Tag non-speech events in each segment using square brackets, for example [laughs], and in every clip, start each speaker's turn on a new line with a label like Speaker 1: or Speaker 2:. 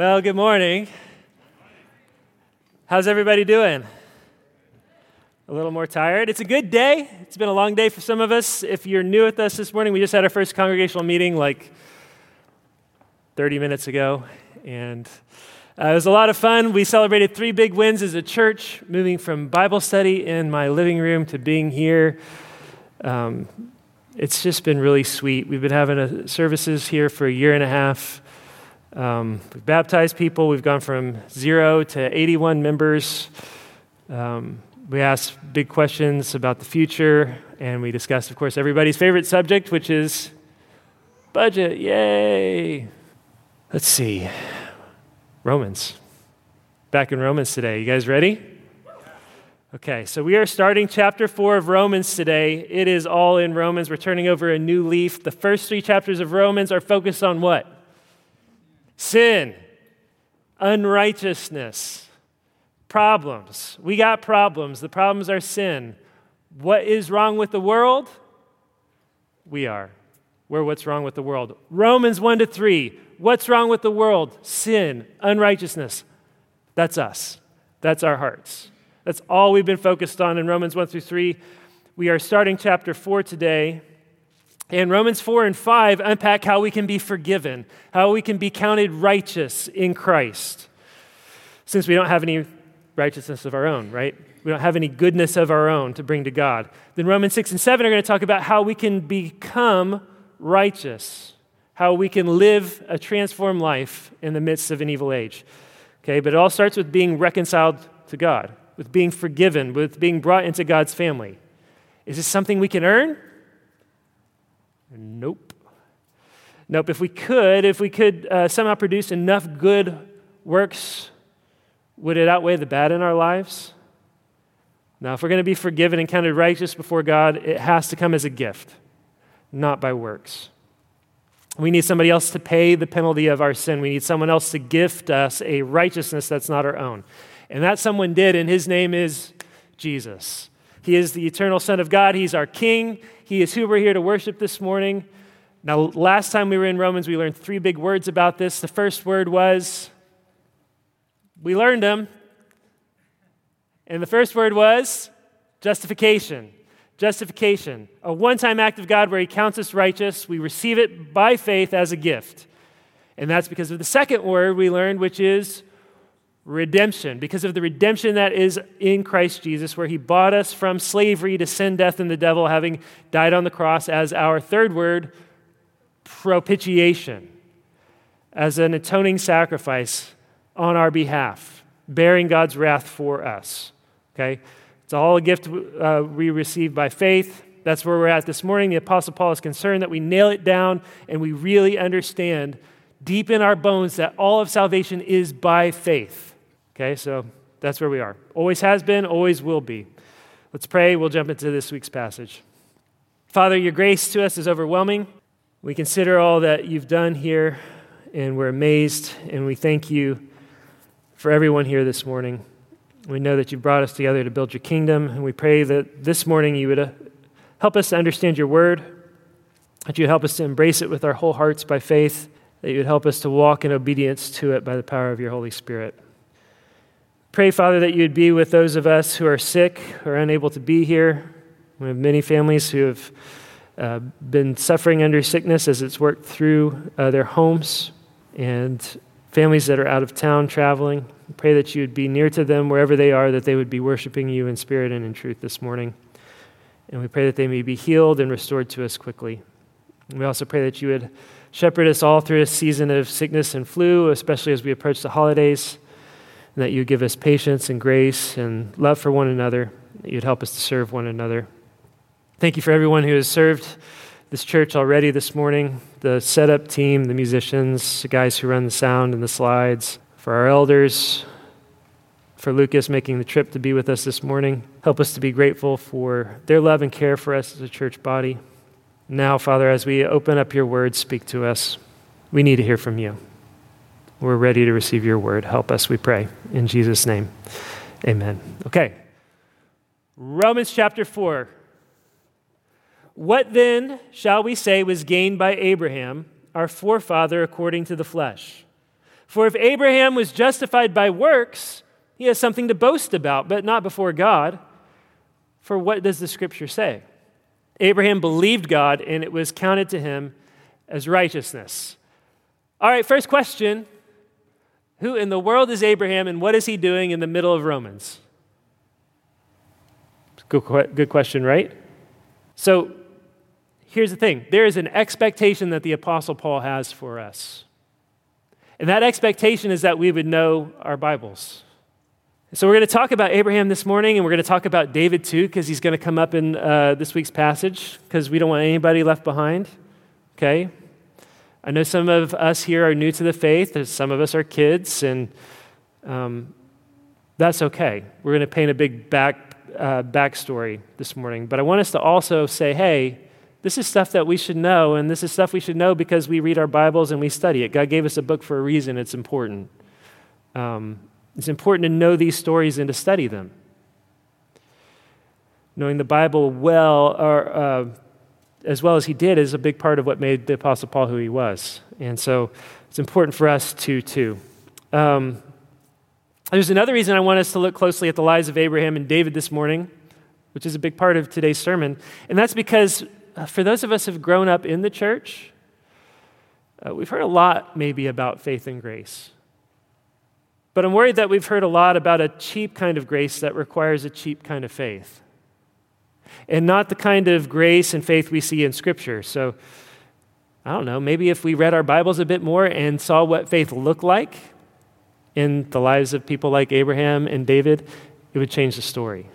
Speaker 1: Well, good morning. How's everybody doing? A little more tired. It's a good day. It's been a long day for some of us. If you're new with us this morning, we just had our first congregational meeting like 30 minutes ago, and uh, it was a lot of fun. We celebrated three big wins as a church, moving from Bible study in my living room to being here. Um, it's just been really sweet. We've been having a, services here for a year and a half. Um, we've baptized people. We've gone from zero to 81 members. Um, we asked big questions about the future, and we discussed, of course, everybody's favorite subject, which is budget. Yay! Let's see. Romans. Back in Romans today. You guys ready? Okay, so we are starting chapter four of Romans today. It is all in Romans. We're turning over a new leaf. The first three chapters of Romans are focused on what? Sin, unrighteousness, problems. We got problems. The problems are sin. What is wrong with the world? We are. We're what's wrong with the world. Romans 1 to 3. What's wrong with the world? Sin, unrighteousness. That's us. That's our hearts. That's all we've been focused on in Romans 1 through 3. We are starting chapter 4 today. And Romans 4 and 5 unpack how we can be forgiven, how we can be counted righteous in Christ. Since we don't have any righteousness of our own, right? We don't have any goodness of our own to bring to God. Then Romans 6 and 7 are going to talk about how we can become righteous, how we can live a transformed life in the midst of an evil age. Okay, but it all starts with being reconciled to God, with being forgiven, with being brought into God's family. Is this something we can earn? Nope. Nope. If we could, if we could uh, somehow produce enough good works, would it outweigh the bad in our lives? Now, if we're going to be forgiven and counted righteous before God, it has to come as a gift, not by works. We need somebody else to pay the penalty of our sin. We need someone else to gift us a righteousness that's not our own. And that someone did, and his name is Jesus. He is the eternal Son of God. He's our King. He is who we're here to worship this morning. Now, last time we were in Romans, we learned three big words about this. The first word was, we learned them. And the first word was justification. Justification, a one time act of God where He counts us righteous. We receive it by faith as a gift. And that's because of the second word we learned, which is redemption, because of the redemption that is in Christ Jesus, where he bought us from slavery to sin, death, and the devil, having died on the cross, as our third word, propitiation, as an atoning sacrifice on our behalf, bearing God's wrath for us. Okay? It's all a gift uh, we receive by faith. That's where we're at this morning. The Apostle Paul is concerned that we nail it down and we really understand deep in our bones that all of salvation is by faith. Okay, so that's where we are. Always has been, always will be. Let's pray. We'll jump into this week's passage. Father, your grace to us is overwhelming. We consider all that you've done here, and we're amazed, and we thank you for everyone here this morning. We know that you brought us together to build your kingdom, and we pray that this morning you would uh, help us to understand your word, that you would help us to embrace it with our whole hearts by faith, that you would help us to walk in obedience to it by the power of your Holy Spirit. Pray, Father, that you would be with those of us who are sick or unable to be here. We have many families who have uh, been suffering under sickness as it's worked through uh, their homes, and families that are out of town traveling. Pray that you would be near to them wherever they are, that they would be worshiping you in spirit and in truth this morning. And we pray that they may be healed and restored to us quickly. We also pray that you would shepherd us all through a season of sickness and flu, especially as we approach the holidays and that you give us patience and grace and love for one another, that you'd help us to serve one another. Thank you for everyone who has served this church already this morning the setup team, the musicians, the guys who run the sound and the slides, for our elders, for Lucas making the trip to be with us this morning. Help us to be grateful for their love and care for us as a church body. Now, Father, as we open up your word, speak to us. We need to hear from you. We're ready to receive your word. Help us, we pray. In Jesus' name, amen. Okay. Romans chapter 4. What then shall we say was gained by Abraham, our forefather according to the flesh? For if Abraham was justified by works, he has something to boast about, but not before God. For what does the scripture say? Abraham believed God, and it was counted to him as righteousness. All right, first question Who in the world is Abraham, and what is he doing in the middle of Romans? Good, good question, right? So here's the thing there is an expectation that the Apostle Paul has for us. And that expectation is that we would know our Bibles. So we're going to talk about Abraham this morning, and we're going to talk about David too, because he's going to come up in uh, this week's passage, because we don't want anybody left behind. Okay? I know some of us here are new to the faith, some of us are kids, and um, that's okay. We're going to paint a big back, uh, backstory this morning. But I want us to also say, hey, this is stuff that we should know, and this is stuff we should know because we read our Bibles and we study it. God gave us a book for a reason, it's important. Um, it's important to know these stories and to study them. Knowing the Bible well, or, uh, as well as he did, is a big part of what made the Apostle Paul who he was. And so it's important for us to, too. Um, there's another reason I want us to look closely at the lives of Abraham and David this morning, which is a big part of today's sermon. And that's because uh, for those of us who have grown up in the church, uh, we've heard a lot maybe about faith and grace. But I'm worried that we've heard a lot about a cheap kind of grace that requires a cheap kind of faith. And not the kind of grace and faith we see in Scripture. So, I don't know, maybe if we read our Bibles a bit more and saw what faith looked like in the lives of people like Abraham and David, it would change the story.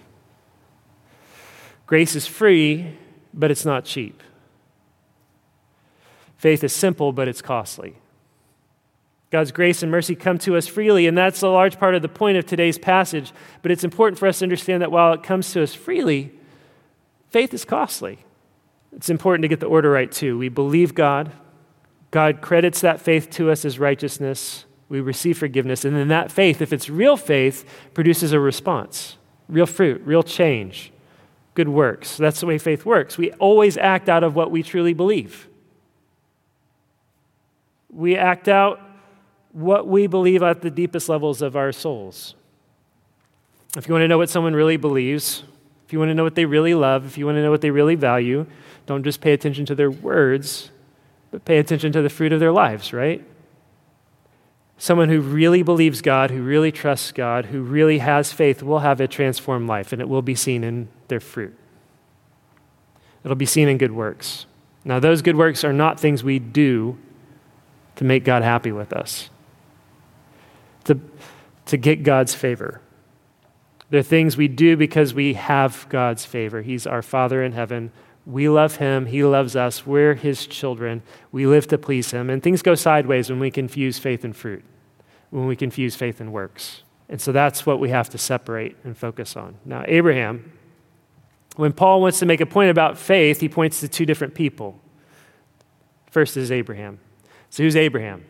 Speaker 1: Grace is free, but it's not cheap. Faith is simple, but it's costly. God's grace and mercy come to us freely, and that's a large part of the point of today's passage. But it's important for us to understand that while it comes to us freely, faith is costly. It's important to get the order right, too. We believe God, God credits that faith to us as righteousness, we receive forgiveness, and then that faith, if it's real faith, produces a response real fruit, real change good works. That's the way faith works. We always act out of what we truly believe. We act out what we believe at the deepest levels of our souls. If you want to know what someone really believes, if you want to know what they really love, if you want to know what they really value, don't just pay attention to their words, but pay attention to the fruit of their lives, right? Someone who really believes God, who really trusts God, who really has faith will have a transformed life, and it will be seen in their fruit. It'll be seen in good works. Now, those good works are not things we do to make God happy with us, to, to get God's favor. They're things we do because we have God's favor. He's our Father in heaven. We love Him. He loves us. We're His children. We live to please Him. And things go sideways when we confuse faith and fruit, when we confuse faith and works. And so that's what we have to separate and focus on. Now, Abraham, when Paul wants to make a point about faith, he points to two different people. First is Abraham. So, who's Abraham?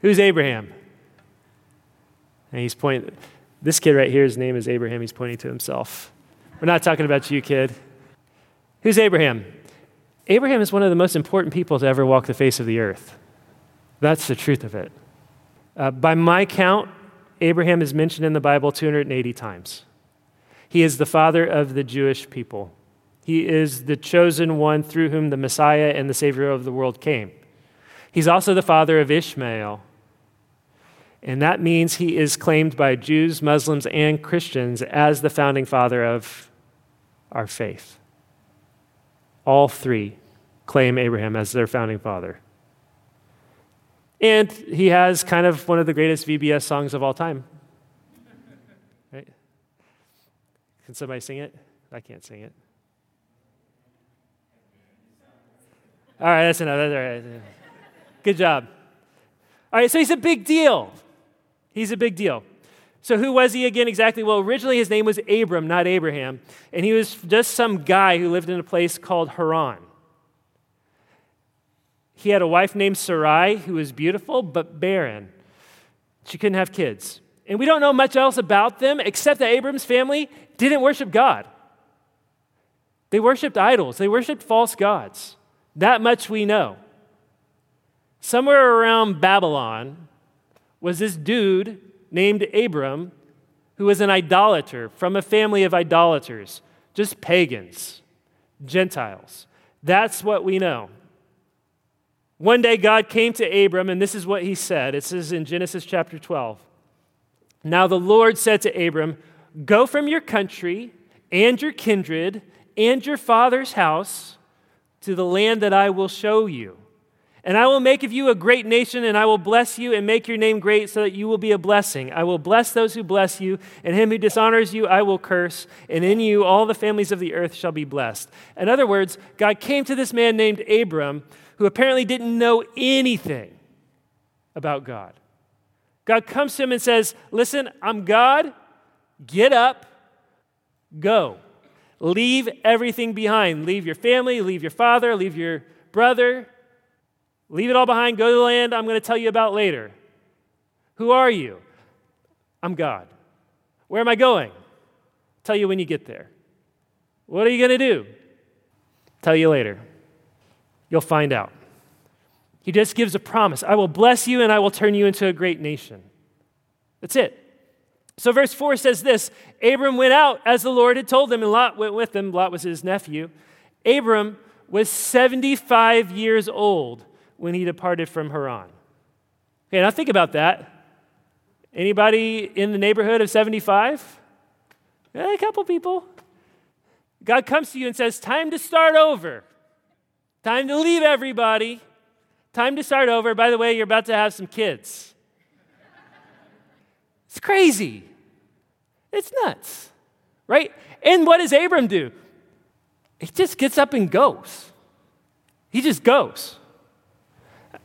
Speaker 1: Who's Abraham? And he's pointing, this kid right here, his name is Abraham. He's pointing to himself. We're not talking about you, kid. Who's Abraham? Abraham is one of the most important people to ever walk the face of the earth. That's the truth of it. Uh, by my count, Abraham is mentioned in the Bible 280 times. He is the father of the Jewish people. He is the chosen one through whom the Messiah and the Savior of the world came. He's also the father of Ishmael. And that means he is claimed by Jews, Muslims, and Christians as the founding father of our faith. All three claim Abraham as their founding father. And he has kind of one of the greatest VBS songs of all time. Right? Can somebody sing it? I can't sing it. All right, that's enough. That's all right. Good job. All right, so he's a big deal. He's a big deal. So, who was he again exactly? Well, originally his name was Abram, not Abraham. And he was just some guy who lived in a place called Haran. He had a wife named Sarai who was beautiful but barren. She couldn't have kids. And we don't know much else about them except that Abram's family didn't worship God. They worshiped idols, they worshiped false gods. That much we know. somewhere around Babylon was this dude named Abram who was an idolater from a family of idolaters, just pagans, Gentiles. That's what we know. One day God came to Abram, and this is what he said. It says in Genesis chapter 12. Now the Lord said to Abram, Go from your country and your kindred and your father's house to the land that I will show you. And I will make of you a great nation, and I will bless you and make your name great so that you will be a blessing. I will bless those who bless you, and him who dishonors you I will curse, and in you all the families of the earth shall be blessed. In other words, God came to this man named Abram, who apparently didn't know anything about God. God comes to him and says, Listen, I'm God. Get up, go. Leave everything behind. Leave your family, leave your father, leave your brother Leave it all behind, go to the land I'm going to tell you about later. Who are you? I'm God. Where am I going? Tell you when you get there. What are you going to do? Tell you later. You'll find out. He just gives a promise I will bless you and I will turn you into a great nation. That's it. So, verse 4 says this Abram went out as the Lord had told him, and Lot went with him. Lot was his nephew. Abram was 75 years old when he departed from Haran. Okay, now think about that. Anybody in the neighborhood of 75? Yeah, a couple people. God comes to you and says, Time to start over. Time to leave everybody. Time to start over. By the way, you're about to have some kids. It's crazy. It's nuts, right? And what does Abram do? He just gets up and goes. He just goes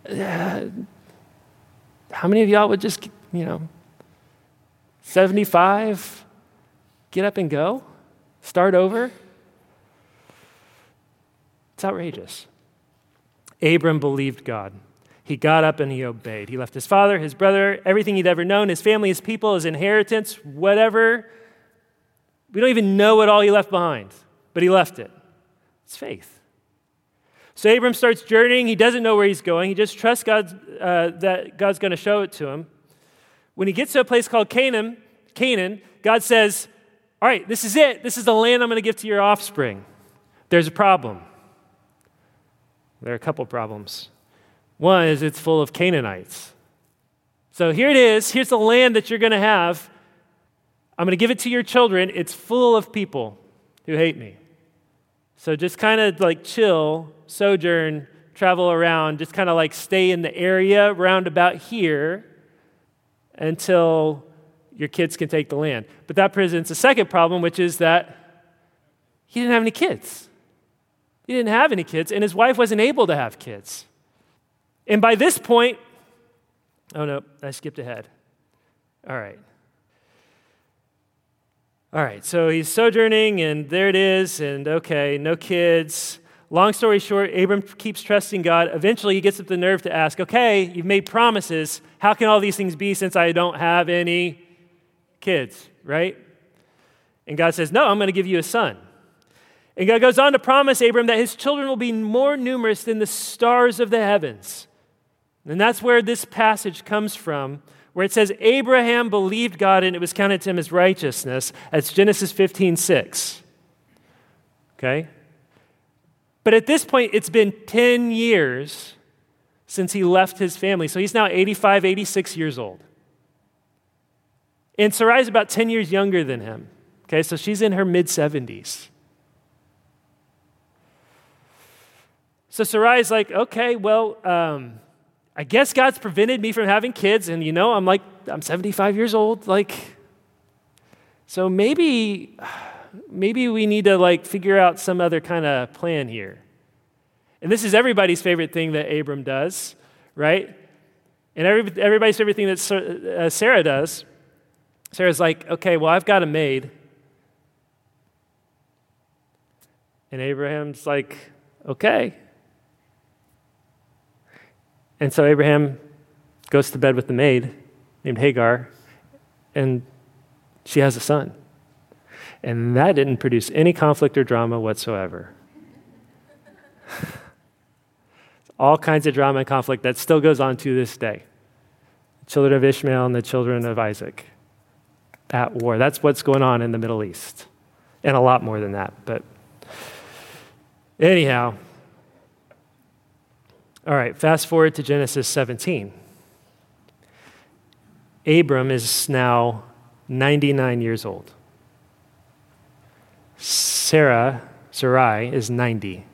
Speaker 1: uh, how many of y'all would just, you know, 75, get up and go, start over? It's outrageous. Abram believed God. He got up and he obeyed. He left his father, his brother, everything he'd ever known, his family, his people, his inheritance, whatever. We don't even know what all he left behind, but he left it. It's faith. So Abram starts journeying. He doesn't know where he's going. He just trusts God, uh, that God's going to show it to him. When he gets to a place called Canaan, Canaan, God says, All right, this is it. This is the land I'm going to give to your offspring. There's a problem. There are a couple problems. One is it's full of Canaanites. So here it is. Here's the land that you're going to have. I'm going to give it to your children. It's full of people who hate me. So just kind of like chill, sojourn, travel around, just kind of like stay in the area round about here until your kids can take the land. But that presents a second problem, which is that he didn't have any kids. He didn't have any kids, and his wife wasn't able to have kids. And by this point, oh no, I skipped ahead. All right. All right, so he's sojourning, and there it is, and okay, no kids. Long story short, Abram keeps trusting God. Eventually, he gets up the nerve to ask, okay, you've made promises. How can all these things be since I don't have any kids, right? And God says, no, I'm going to give you a son. And God goes on to promise Abram that his children will be more numerous than the stars of the heavens. And that's where this passage comes from where it says Abraham believed God and it was counted to him as righteousness. That's Genesis 15 6. Okay? But at this point, it's been 10 years since he left his family. So he's now 85, 86 years old. And Sarai is about 10 years younger than him. Okay, so she's in her mid 70s. So Sarai's like, okay, well, um, I guess God's prevented me from having kids, and you know, I'm like, I'm 75 years old. Like, so maybe, maybe we need to like figure out some other kind of plan here. And this is everybody's favorite thing that Abram does, right? And every, everybody's favorite thing that uh, Sarah does. Sarah's like, okay, well, I've got a maid. And Abraham's like, okay. And so Abraham goes to bed with the maid named Hagar, and she has a son. And that didn't produce any conflict or drama whatsoever. [laughs] all kinds of drama and conflict that still goes on to this day. The children of Ishmael and the children of Isaac at war. That's what's going on in the Middle East. And a lot more than that. But anyhow, all right, fast forward to Genesis 17. Abram is now 99 years old. Sarah, Sarai, is 90.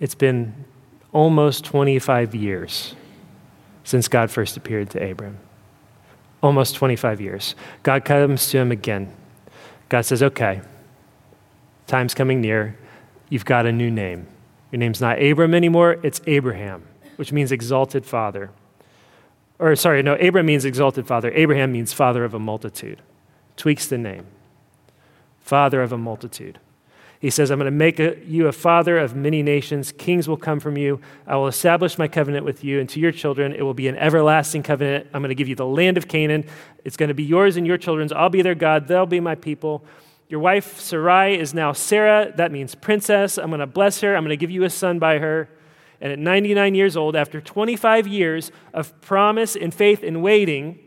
Speaker 1: It's been almost 25 years since God first appeared to Abram. Almost 25 years. God comes to him again. God says, Okay, time's coming near. You've got a new name. Your name's not Abram anymore, it's Abraham, which means exalted father. Or, sorry, no, Abram means exalted father. Abraham means father of a multitude. Tweaks the name. Father of a multitude. He says, I'm going to make a, you a father of many nations. Kings will come from you. I will establish my covenant with you and to your children. It will be an everlasting covenant. I'm going to give you the land of Canaan. It's going to be yours and your children's. I'll be their God. They'll be my people. Your wife, Sarai, is now Sarah. That means princess. I'm going to bless her. I'm going to give you a son by her. And at 99 years old, after 25 years of promise and faith and waiting,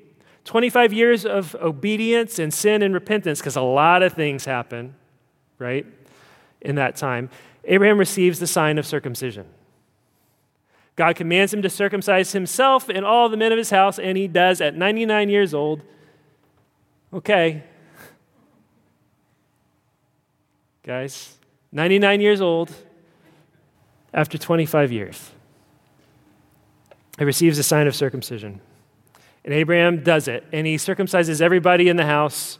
Speaker 1: 25 years of obedience and sin and repentance, because a lot of things happen, right? in that time, Abraham receives the sign of circumcision. God commands him to circumcise himself and all the men of his house, and he does at 99 years old. Okay. Guys, 99 years old after 25 years. He receives a sign of circumcision. And Abraham does it, and he circumcises everybody in the house,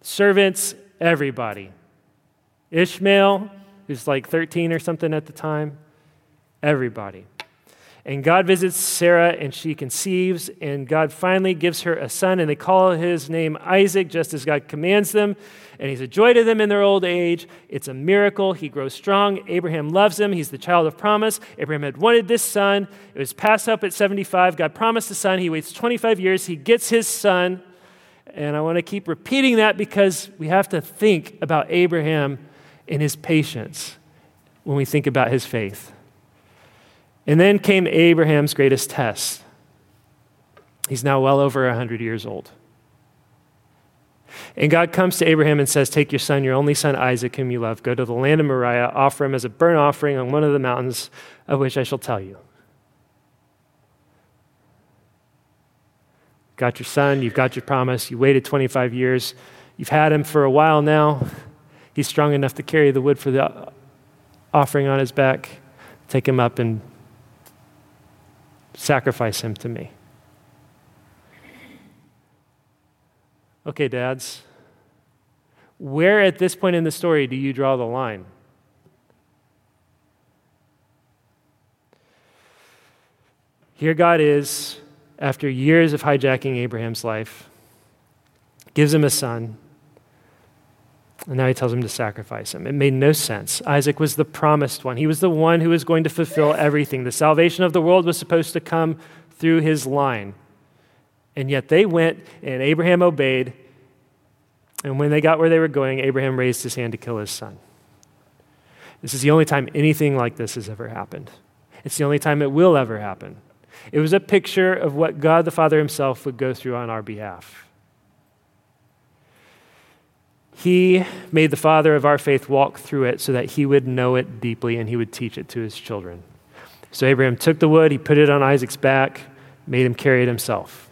Speaker 1: servants, everybody. Ishmael, who's like 13 or something at the time, everybody. And God visits Sarah, and she conceives, and God finally gives her a son, and they call his name Isaac, just as God commands them. And he's a joy to them in their old age. It's a miracle. He grows strong. Abraham loves him. He's the child of promise. Abraham had wanted this son. It was passed up at 75. God promised a son. He waits 25 years. He gets his son. And I want to keep repeating that because we have to think about Abraham and his patience when we think about his faith. And then came Abraham's greatest test. He's now well over 100 years old. And God comes to Abraham and says, Take your son, your only son Isaac, whom you love, go to the land of Moriah, offer him as a burnt offering on one of the mountains of which I shall tell you. Got your son, you've got your promise, you waited 25 years, you've had him for a while now. He's strong enough to carry the wood for the offering on his back. Take him up and sacrifice him to me. Okay, dads, where at this point in the story do you draw the line? Here God is, after years of hijacking Abraham's life, gives him a son, and now he tells him to sacrifice him. It made no sense. Isaac was the promised one. He was the one who was going to fulfill everything. The salvation of the world was supposed to come through his line. And yet they went, and Abraham obeyed. And when they got where they were going, Abraham raised his hand to kill his son. This is the only time anything like this has ever happened. It's the only time it will ever happen. It was a picture of what God the Father himself would go through on our behalf. He made the father of our faith walk through it so that he would know it deeply and he would teach it to his children. So Abraham took the wood, he put it on Isaac's back, made him carry it himself,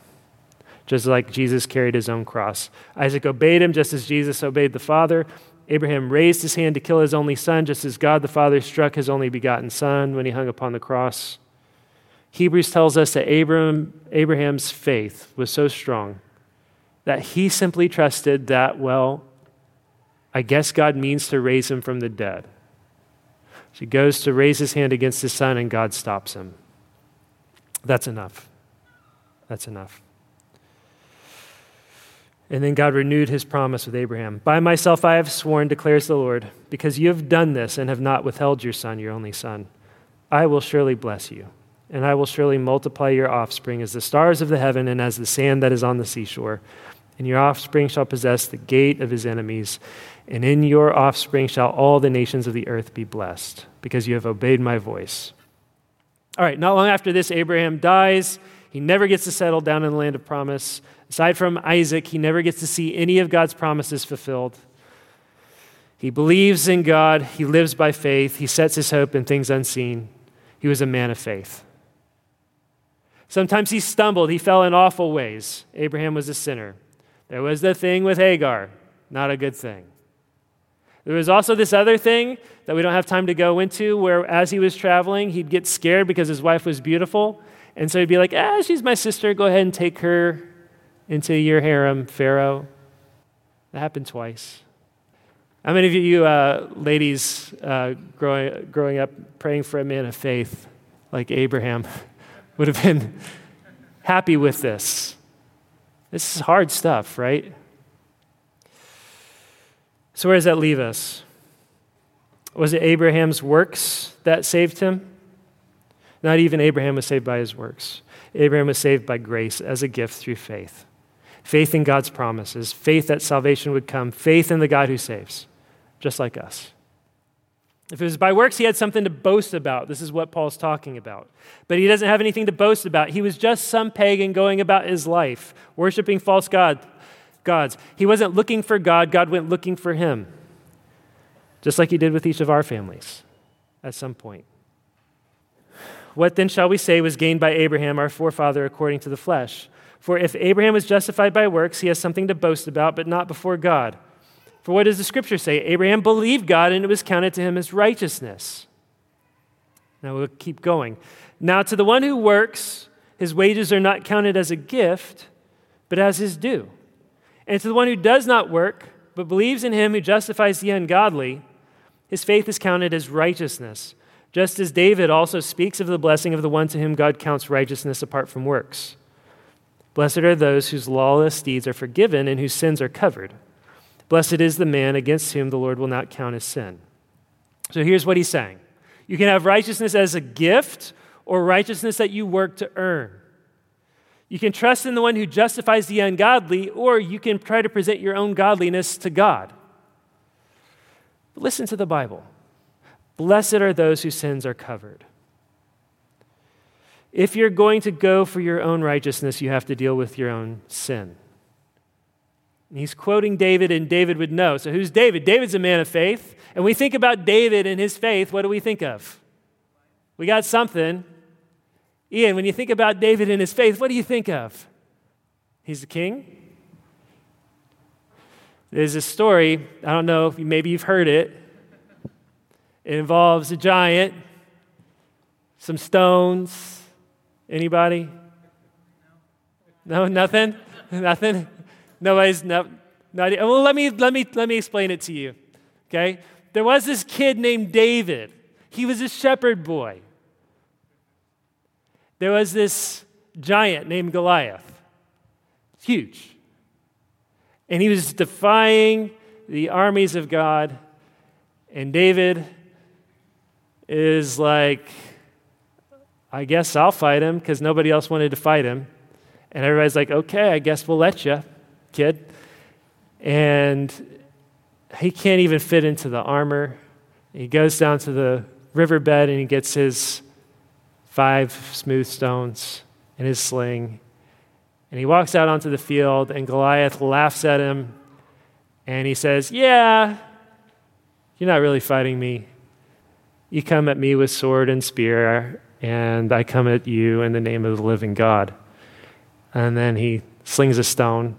Speaker 1: just like Jesus carried his own cross. Isaac obeyed him just as Jesus obeyed the Father. Abraham raised his hand to kill his only son, just as God the Father struck his only begotten son when he hung upon the cross. Hebrews tells us that Abraham, Abraham's faith was so strong that he simply trusted that, well, I guess God means to raise him from the dead. So he goes to raise his hand against his son, and God stops him. That's enough. That's enough. And then God renewed his promise with Abraham. By myself I have sworn, declares the Lord, because you have done this and have not withheld your son, your only son. I will surely bless you, and I will surely multiply your offspring as the stars of the heaven and as the sand that is on the seashore. And your offspring shall possess the gate of his enemies and in your offspring shall all the nations of the earth be blessed, because you have obeyed my voice. All right, not long after this, Abraham dies. He never gets to settle down in the land of promise. Aside from Isaac, he never gets to see any of God's promises fulfilled. He believes in God, he lives by faith, he sets his hope in things unseen. He was a man of faith. Sometimes he stumbled, he fell in awful ways. Abraham was a sinner. There was the thing with Hagar, not a good thing. There was also this other thing that we don't have time to go into where, as he was traveling, he'd get scared because his wife was beautiful. And so he'd be like, ah, she's my sister. Go ahead and take her into your harem, Pharaoh. That happened twice. How many of you uh, ladies uh, growing, growing up praying for a man of faith like Abraham [laughs] would have been happy with this? This is hard stuff, right? So, where does that leave us? Was it Abraham's works that saved him? Not even Abraham was saved by his works. Abraham was saved by grace as a gift through faith. Faith in God's promises, faith that salvation would come, faith in the God who saves, just like us. If it was by works, he had something to boast about. This is what Paul's talking about. But he doesn't have anything to boast about. He was just some pagan going about his life, worshiping false God, gods. He wasn't looking for God, God went looking for him, just like he did with each of our families at some point. What then shall we say was gained by Abraham, our forefather, according to the flesh? For if Abraham was justified by works, he has something to boast about, but not before God. For what does the scripture say? Abraham believed God, and it was counted to him as righteousness. Now we'll keep going. Now, to the one who works, his wages are not counted as a gift, but as his due. And to the one who does not work, but believes in him who justifies the ungodly, his faith is counted as righteousness, just as David also speaks of the blessing of the one to whom God counts righteousness apart from works. Blessed are those whose lawless deeds are forgiven and whose sins are covered. Blessed is the man against whom the Lord will not count his sin. So here's what he's saying you can have righteousness as a gift or righteousness that you work to earn. You can trust in the one who justifies the ungodly, or you can try to present your own godliness to God. But listen to the Bible. Blessed are those whose sins are covered. If you're going to go for your own righteousness, you have to deal with your own sin. And he's quoting David, and David would know. So, who's David? David's a man of faith. And we think about David and his faith, what do we think of? We got something. Ian, when you think about David and his faith, what do you think of? He's a king. There's a story, I don't know maybe you've heard it. It involves a giant, some stones. Anybody? No, nothing? [laughs] nothing? Nobody's no, no. Well, let me, let, me, let me explain it to you. Okay? There was this kid named David. He was a shepherd boy there was this giant named Goliath. Huge. And he was defying the armies of God. And David is like, I guess I'll fight him because nobody else wanted to fight him. And everybody's like, okay, I guess we'll let you, kid. And he can't even fit into the armor. He goes down to the riverbed and he gets his five smooth stones in his sling. And he walks out onto the field, and Goliath laughs at him. And he says, Yeah, you're not really fighting me. You come at me with sword and spear, and I come at you in the name of the living God. And then he slings a stone,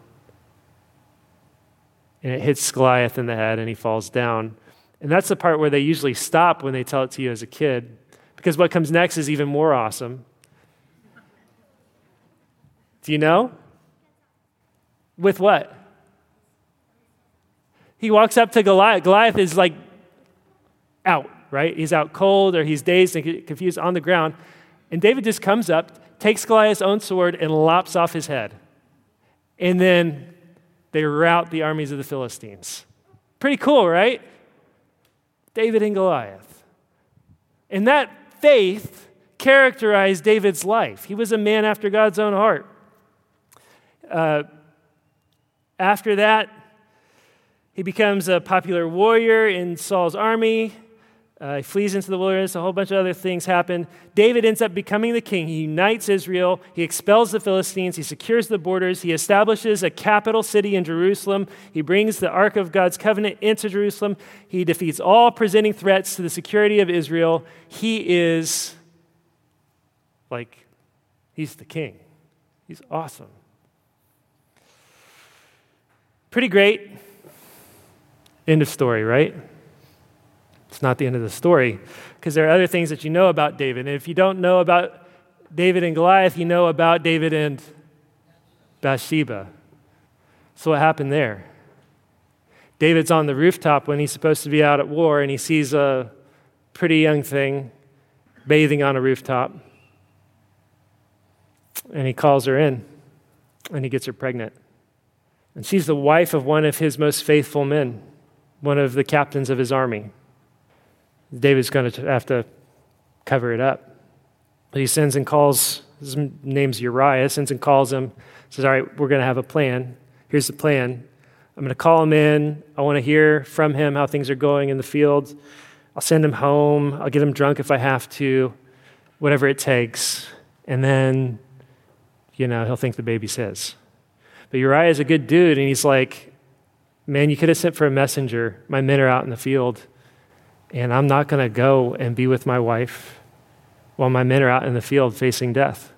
Speaker 1: and it hits Goliath in the head, and he falls down. And that's the part where they usually stop when they tell it to you as a kid because what comes next is even more awesome. Do you know? With what? He walks up to Goliath. Goliath is like out, right? He's out cold or he's dazed and confused on the ground. And David just comes up, takes Goliath's own sword, and lops off his head. And then they rout the armies of the Philistines. Pretty cool, right? David and Goliath. And that faith characterized David's life. He was a man after God's own heart. Uh, after that, he becomes a popular warrior in Saul's army. Uh, he flees into the wilderness. A whole bunch of other things happen. David ends up becoming the king. He unites Israel. He expels the Philistines. He secures the borders. He establishes a capital city in Jerusalem. He brings the Ark of God's covenant into Jerusalem. He defeats all presenting threats to the security of Israel. He is like, he's the king. He's awesome. Pretty great. End of story, right? It's not the end of the story because there are other things that you know about David. And if you don't know about David and Goliath, you know about David and Bathsheba. So, what happened there? David's on the rooftop when he's supposed to be out at war, and he sees a pretty young thing bathing on a rooftop. And he calls her in, and he gets her pregnant. And she's the wife of one of his most faithful men, one of the captains of his army. David's going to have to cover it up. But he sends and calls, his name's Uriah, sends and calls him, says, All right, we're going to have a plan. Here's the plan. I'm going to call him in. I want to hear from him how things are going in the field. I'll send him home. I'll get him drunk if I have to, whatever it takes. And then, you know, he'll think the baby's his. But Uriah is a good dude, and he's like, Man, you could have sent for a messenger. My men are out in the field and I'm not going to go and be with my wife while my men are out in the field facing death.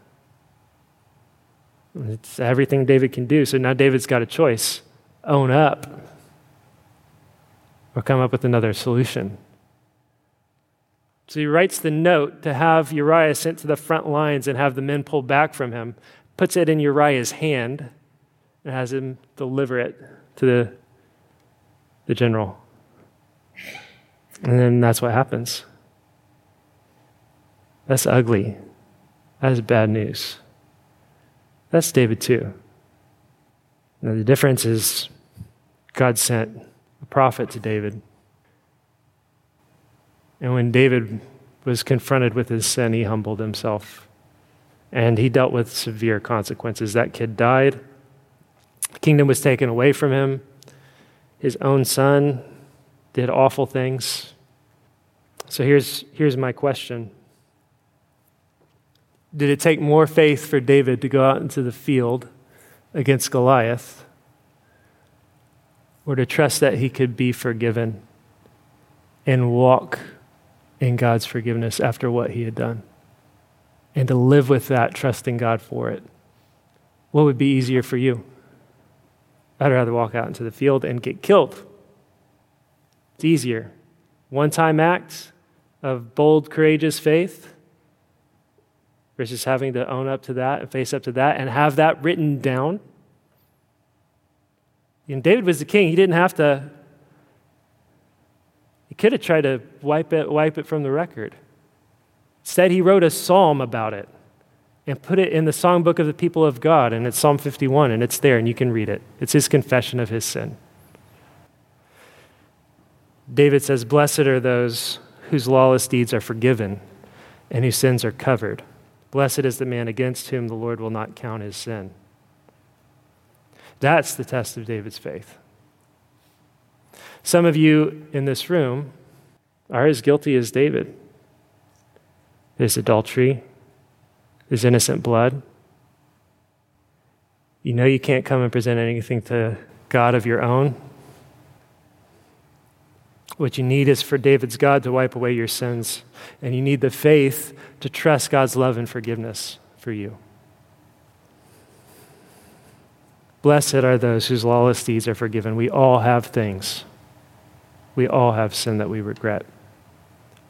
Speaker 1: It's everything David can do. So now David's got a choice own up or come up with another solution. So he writes the note to have Uriah sent to the front lines and have the men pulled back from him, puts it in Uriah's hand, and has him deliver it to the, the general. And then that's what happens. That's ugly. That is bad news. That's David too. Now, the difference is God sent a prophet to David. And when David was confronted with his sin, he humbled himself. And he dealt with severe consequences. That kid died, the kingdom was taken away from him, his own son did awful things. So here's, here's my question Did it take more faith for David to go out into the field against Goliath or to trust that he could be forgiven and walk in God's forgiveness after what he had done? And to live with that, trusting God for it. What would be easier for you? I'd rather walk out into the field and get killed it's easier. One time act of bold, courageous faith versus having to own up to that and face up to that and have that written down. And David was the king. He didn't have to, he could have tried to wipe it, wipe it from the record. Instead, he wrote a psalm about it and put it in the songbook of the people of God. And it's Psalm 51, and it's there, and you can read it. It's his confession of his sin. David says, Blessed are those whose lawless deeds are forgiven and whose sins are covered. Blessed is the man against whom the Lord will not count his sin. That's the test of David's faith. Some of you in this room are as guilty as David. There's adultery, there's innocent blood. You know you can't come and present anything to God of your own what you need is for David's God to wipe away your sins. And you need the faith to trust God's love and forgiveness for you. Blessed are those whose lawless deeds are forgiven. We all have things. We all have sin that we regret.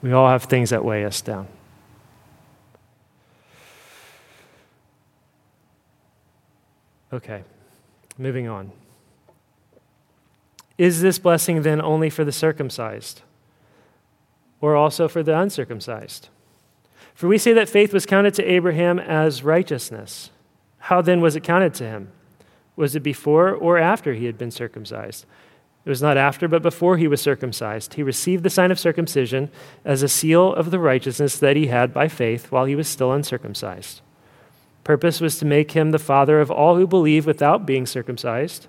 Speaker 1: We all have things that weigh us down. Okay, moving on. Is this blessing then only for the circumcised or also for the uncircumcised? For we say that faith was counted to Abraham as righteousness. How then was it counted to him? Was it before or after he had been circumcised? It was not after, but before he was circumcised. He received the sign of circumcision as a seal of the righteousness that he had by faith while he was still uncircumcised. Purpose was to make him the father of all who believe without being circumcised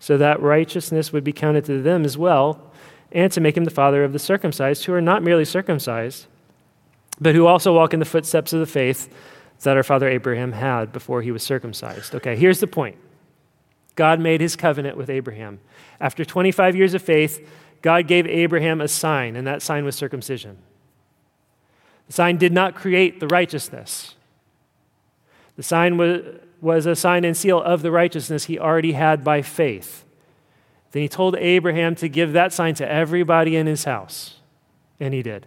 Speaker 1: so that righteousness would be counted to them as well, and to make him the father of the circumcised, who are not merely circumcised, but who also walk in the footsteps of the faith that our father Abraham had before he was circumcised. Okay, here's the point God made his covenant with Abraham. After 25 years of faith, God gave Abraham a sign, and that sign was circumcision. The sign did not create the righteousness. The sign was, was a sign and seal of the righteousness he already had by faith. Then he told Abraham to give that sign to everybody in his house, and he did.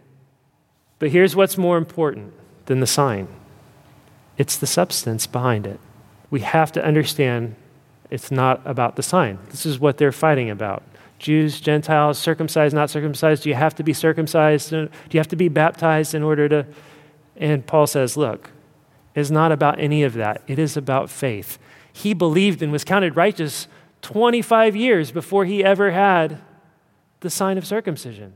Speaker 1: But here's what's more important than the sign it's the substance behind it. We have to understand it's not about the sign. This is what they're fighting about. Jews, Gentiles, circumcised, not circumcised. Do you have to be circumcised? Do you have to be baptized in order to? And Paul says, look, it's not about any of that. It is about faith. He believed and was counted righteous 25 years before he ever had the sign of circumcision.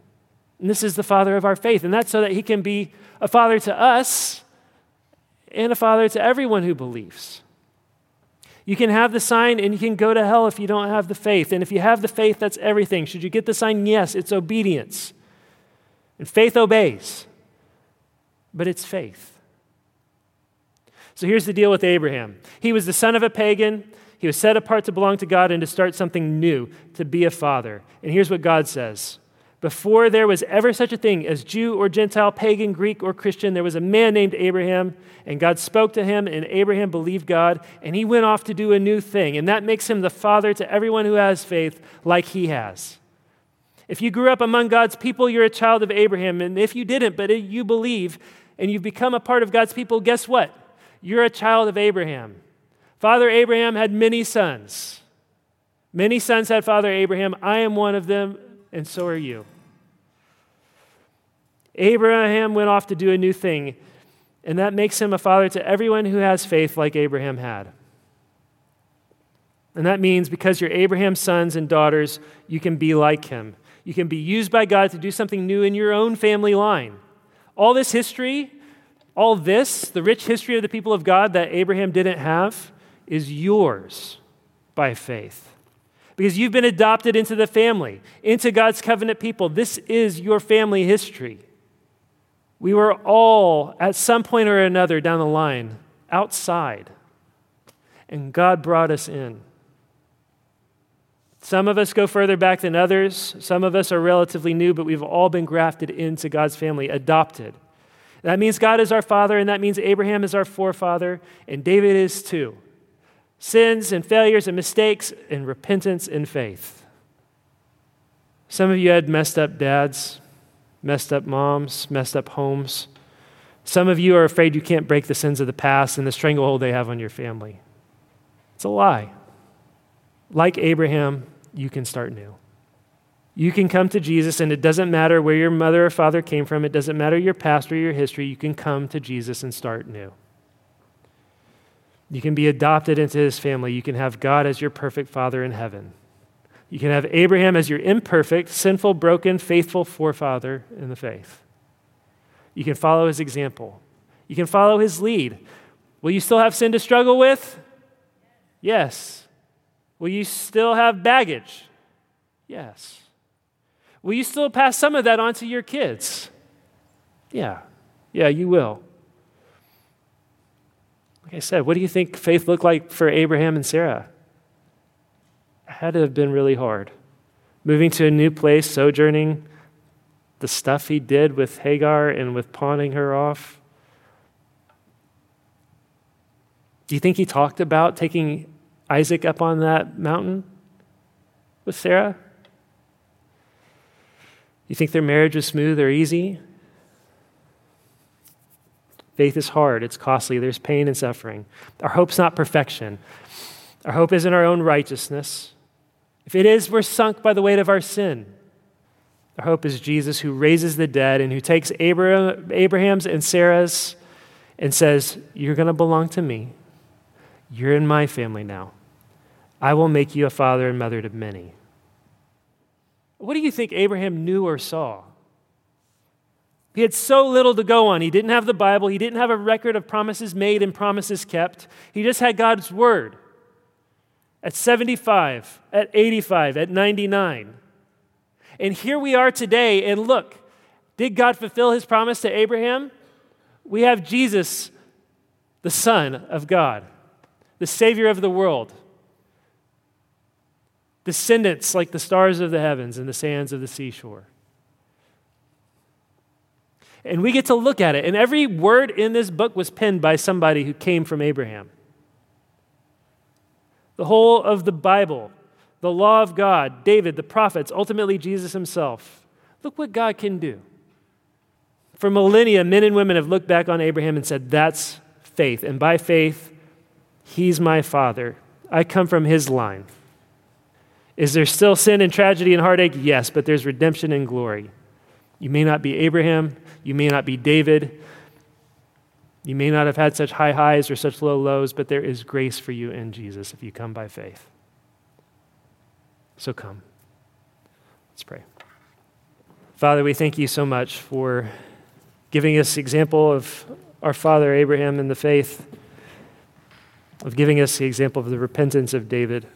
Speaker 1: And this is the father of our faith. And that's so that he can be a father to us and a father to everyone who believes. You can have the sign and you can go to hell if you don't have the faith. And if you have the faith, that's everything. Should you get the sign? Yes, it's obedience. And faith obeys, but it's faith. So here's the deal with Abraham he was the son of a pagan. He was set apart to belong to God and to start something new, to be a father. And here's what God says before there was ever such a thing as Jew or Gentile, pagan, Greek, or Christian, there was a man named Abraham, and God spoke to him, and Abraham believed God, and he went off to do a new thing. And that makes him the father to everyone who has faith, like he has. If you grew up among God's people, you're a child of Abraham. And if you didn't, but you believe and you've become a part of God's people, guess what? You're a child of Abraham. Father Abraham had many sons. Many sons had Father Abraham. I am one of them and so are you. Abraham went off to do a new thing, and that makes him a father to everyone who has faith like Abraham had. And that means because you're Abraham's sons and daughters, you can be like him. You can be used by God to do something new in your own family line. All this history, all this, the rich history of the people of God that Abraham didn't have, is yours by faith because you've been adopted into the family, into God's covenant people. This is your family history. We were all, at some point or another down the line, outside, and God brought us in. Some of us go further back than others. Some of us are relatively new, but we've all been grafted into God's family, adopted. That means God is our father, and that means Abraham is our forefather, and David is too sins and failures and mistakes and repentance and faith. Some of you had messed up dads, messed up moms, messed up homes. Some of you are afraid you can't break the sins of the past and the stranglehold they have on your family. It's a lie. Like Abraham, you can start new. You can come to Jesus, and it doesn't matter where your mother or father came from, it doesn't matter your past or your history, you can come to Jesus and start new. You can be adopted into his family. You can have God as your perfect father in heaven. You can have Abraham as your imperfect, sinful, broken, faithful forefather in the faith. You can follow his example. You can follow his lead. Will you still have sin to struggle with? Yes. Will you still have baggage? Yes. Will you still pass some of that on to your kids? Yeah. Yeah, you will. Like I said, what do you think faith looked like for Abraham and Sarah? It had to have been really hard. Moving to a new place, sojourning, the stuff he did with Hagar and with pawning her off. Do you think he talked about taking Isaac up on that mountain with Sarah? You think their marriage was smooth or easy? Faith is hard, it's costly, there's pain and suffering. Our hope's not perfection. Our hope isn't our own righteousness. If it is, we're sunk by the weight of our sin. Our hope is Jesus who raises the dead and who takes Abraham's and Sarah's and says, You're going to belong to me. You're in my family now. I will make you a father and mother to many. What do you think Abraham knew or saw? He had so little to go on. He didn't have the Bible, he didn't have a record of promises made and promises kept. He just had God's word. At 75, at 85, at 99. And here we are today, and look, did God fulfill his promise to Abraham? We have Jesus, the Son of God, the Savior of the world, descendants like the stars of the heavens and the sands of the seashore. And we get to look at it. And every word in this book was penned by somebody who came from Abraham. The whole of the Bible, the law of God, David, the prophets, ultimately Jesus himself. Look what God can do. For millennia, men and women have looked back on Abraham and said, That's faith. And by faith, he's my father. I come from his line. Is there still sin and tragedy and heartache? Yes, but there's redemption and glory. You may not be Abraham, you may not be David, you may not have had such high highs or such low lows, but there is grace for you in Jesus if you come by faith. So come. Let's pray. Father, we thank you so much for giving us the example of our father Abraham in the faith, of giving us the example of the repentance of David.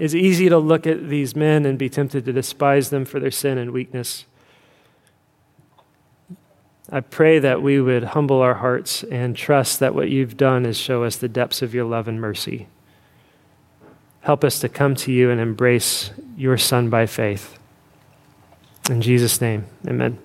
Speaker 1: It's easy to look at these men and be tempted to despise them for their sin and weakness. I pray that we would humble our hearts and trust that what you've done is show us the depths of your love and mercy. Help us to come to you and embrace your Son by faith. In Jesus' name, amen.